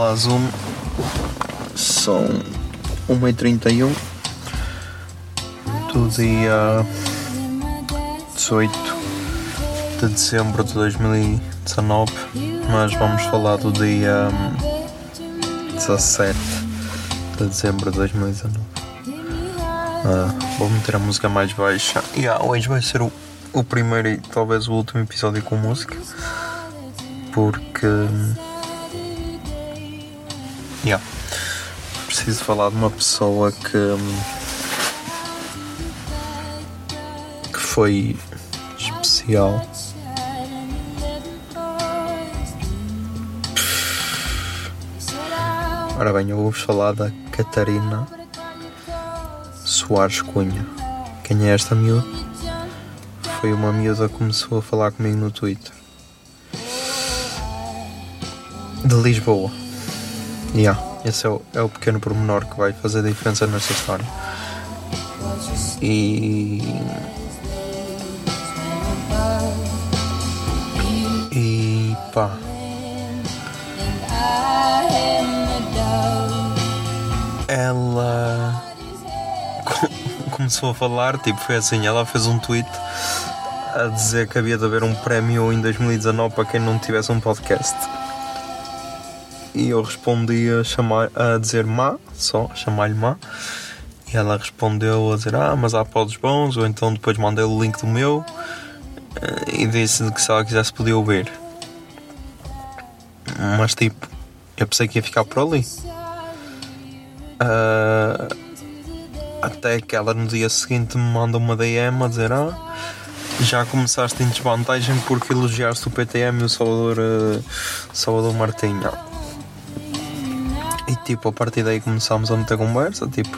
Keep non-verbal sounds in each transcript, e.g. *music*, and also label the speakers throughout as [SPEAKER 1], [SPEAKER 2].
[SPEAKER 1] Olá Zoom, são 1h31 do dia 18 de dezembro de 2019, mas vamos falar do dia hum, 17 de dezembro de 2019. Ah, vou meter a música mais baixa. E ah, hoje vai ser o, o primeiro e talvez o último episódio com música, porque. Yeah. Preciso falar de uma pessoa que. hum, que foi especial. Ora bem, eu vou-vos falar da Catarina Soares Cunha. Quem é esta miúda? Foi uma miúda que começou a falar comigo no Twitter. De Lisboa. Yeah, esse é o, é o pequeno pormenor que vai fazer a diferença nesta história. E. E pá. Ela co- *laughs* começou a falar, tipo, foi assim, ela fez um tweet a dizer que havia de haver um prémio em 2019 para quem não tivesse um podcast e eu respondi a, chamar, a dizer má, só, chamar-lhe má. E ela respondeu a dizer, ah, mas há podes bons, ou então depois mandei o link do meu eh, e disse que se ela quisesse podia ouvir. Mas tipo, eu pensei que ia ficar por ali. Ah, até que ela no dia seguinte me manda uma DM a dizer, ah, já começaste em desvantagem porque elogiaste o PTM e o Salvador, eh, Salvador Martinho. Tipo, a partir daí começámos a meter conversa, tipo.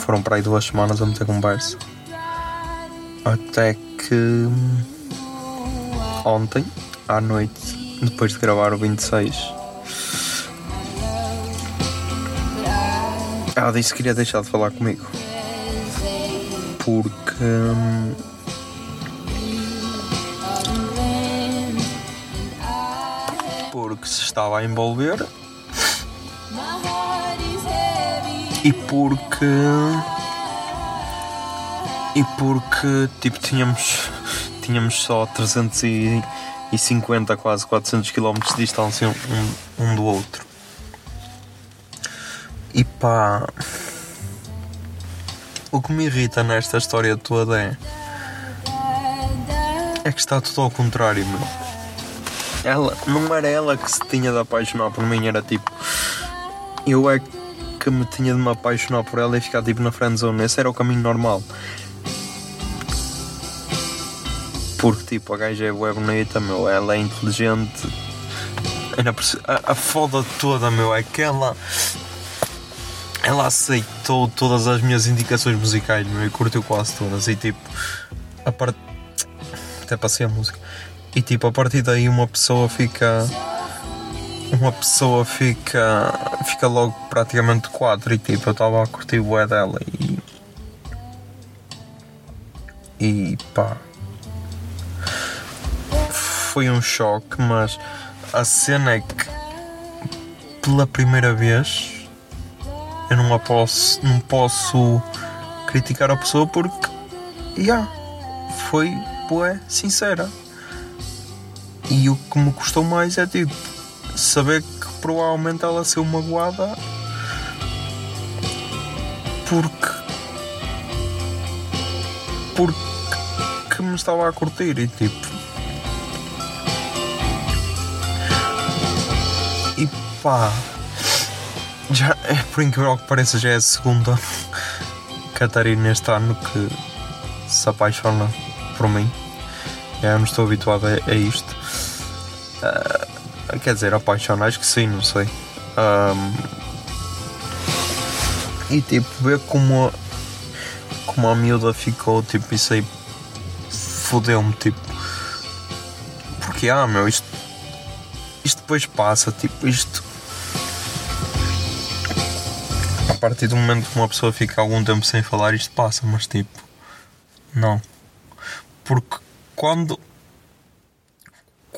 [SPEAKER 1] Foram para aí duas semanas a meter conversa. Até que hum, ontem, à noite, depois de gravar o 26, ela disse que queria deixar de falar comigo. Porque hum, porque se estava a envolver e porque e porque tipo tínhamos tínhamos só 350 quase 400 km de distância um, um do outro. E pá o que me irrita nesta história toda é é que está tudo ao contrário meu. Ela não era ela que se tinha de apaixonar por mim era tipo eu é que me tinha de me apaixonar por ela e ficar tipo na friendzone. Esse era o caminho normal. Porque tipo, a gaja é bué bonita, meu, ela é inteligente. A, a foda toda, meu, é que ela. Ela aceitou todas as minhas indicações musicais, meu, e curtiu quase todas. E tipo, a part... até passei a música. E tipo, a partir daí uma pessoa fica uma pessoa fica fica logo praticamente quatro e tipo eu estava a curtir o bué dela e e pá. Foi um choque mas a cena é que pela primeira vez eu não posso não posso criticar a pessoa porque yeah, foi bué sincera. E o que me custou mais é tipo saber que provavelmente ela saiu magoada porque porque me estava a curtir e tipo e pá já é por incrível que pareça já é a segunda Catarina este ano que se apaixona por mim. Eu não estou habituado a, a isto. Uh, quer dizer, apaixona, acho que sim, não sei. Um, e tipo, ver como a, como a miúda ficou, tipo, isso aí fodeu-me, tipo. Porque, ah, meu, isto, isto depois passa, tipo, isto. A partir do momento que uma pessoa fica algum tempo sem falar, isto passa, mas tipo, não. Porque quando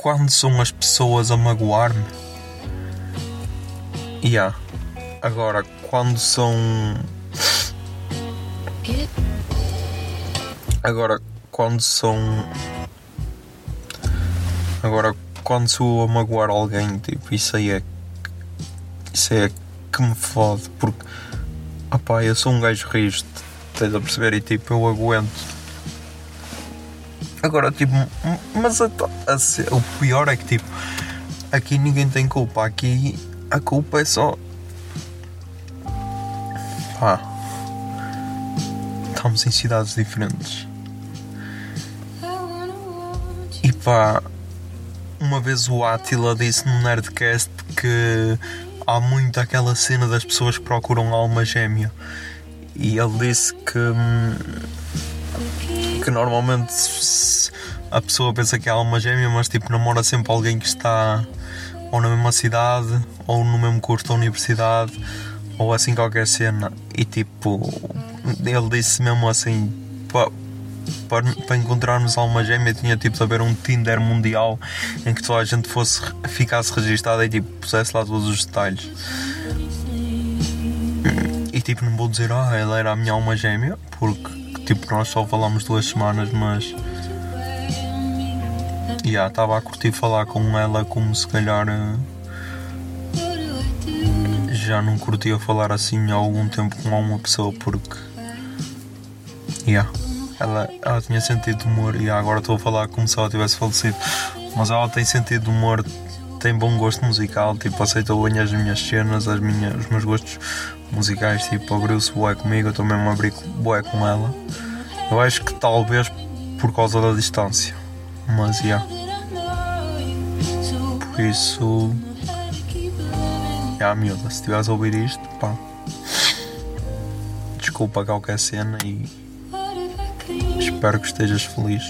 [SPEAKER 1] quando são as pessoas a magoar-me. E yeah. agora quando são. Agora quando são. Agora quando sou a magoar alguém, tipo, isso aí é. Isso é que me fode, porque. Opá, eu sou um gajo rijo, estás a perceber? E tipo, eu aguento Agora, tipo, mas a, a, o pior é que, tipo, aqui ninguém tem culpa. Aqui a culpa é só. Pá. Estamos em cidades diferentes. E pá. Uma vez o Attila disse no Nerdcast que há muito aquela cena das pessoas que procuram alma gêmea. E ele disse que. Hum, que normalmente a pessoa pensa que é alma gêmea, mas tipo namora sempre alguém que está ou na mesma cidade, ou no mesmo curso da universidade, ou assim qualquer cena. E tipo, ele disse mesmo assim, para, para encontrarmos alma gêmea tinha tipo de haver um Tinder mundial em que toda a gente fosse, ficasse registada e tipo pusesse lá todos os detalhes. Tipo, não vou dizer, ah, ela era a minha alma gêmea, porque tipo, nós só falamos duas semanas, mas. E yeah, estava a curtir falar com ela como se calhar. Eh, já não curtia falar assim há algum tempo com uma pessoa porque. Yeah, ela, ela tinha sentido humor e agora estou a falar como se ela tivesse falecido. Mas ela tem sentido humor, tem bom gosto musical, tipo, aceita bem as minhas cenas, as minhas, os meus gostos musicais, tipo, abriu-se bué comigo, eu também me abri bué com ela. Eu acho que talvez por causa da distância, mas já. Yeah. Por isso. Já, yeah, miúda, se estiveres a ouvir isto, pá. Desculpa qualquer cena e. Espero que estejas feliz.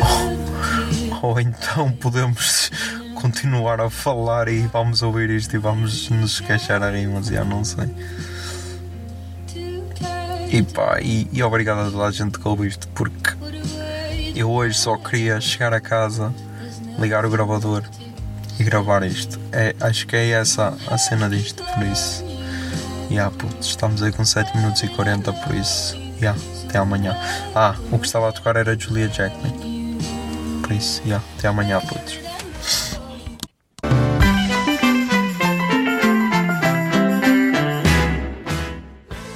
[SPEAKER 1] *laughs* Ou então podemos continuar a falar e vamos ouvir isto e vamos nos esquecer a rir, mas já não sei. E pá, e, e obrigado a toda a gente que ouviu isto, porque eu hoje só queria chegar a casa, ligar o gravador e gravar isto. É, acho que é essa a cena disto, por isso. Yeah, putz, estamos aí com 7 minutos e 40, por isso. Yeah, até amanhã. Ah, o que estava a tocar era Julia Jackman. Por isso, yeah, até amanhã, putz.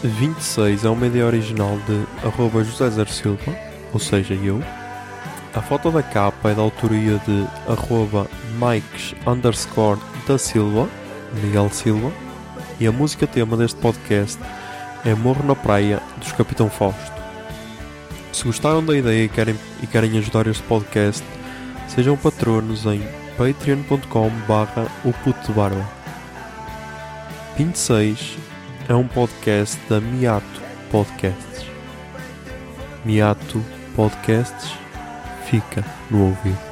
[SPEAKER 2] 26 é uma ideia original de arroba José Zer Silva, ou seja, eu. A foto da capa é da autoria de arroba Mikes underscore da Silva, Miguel Silva. E a música tema deste podcast é Morro na Praia, dos Capitão Fausto. Se gostaram da ideia e querem, e querem ajudar este podcast, sejam patronos em patreon.com barra o puto de barba. 26 é um podcast da Miato Podcasts. Miato Podcasts fica no ouvido.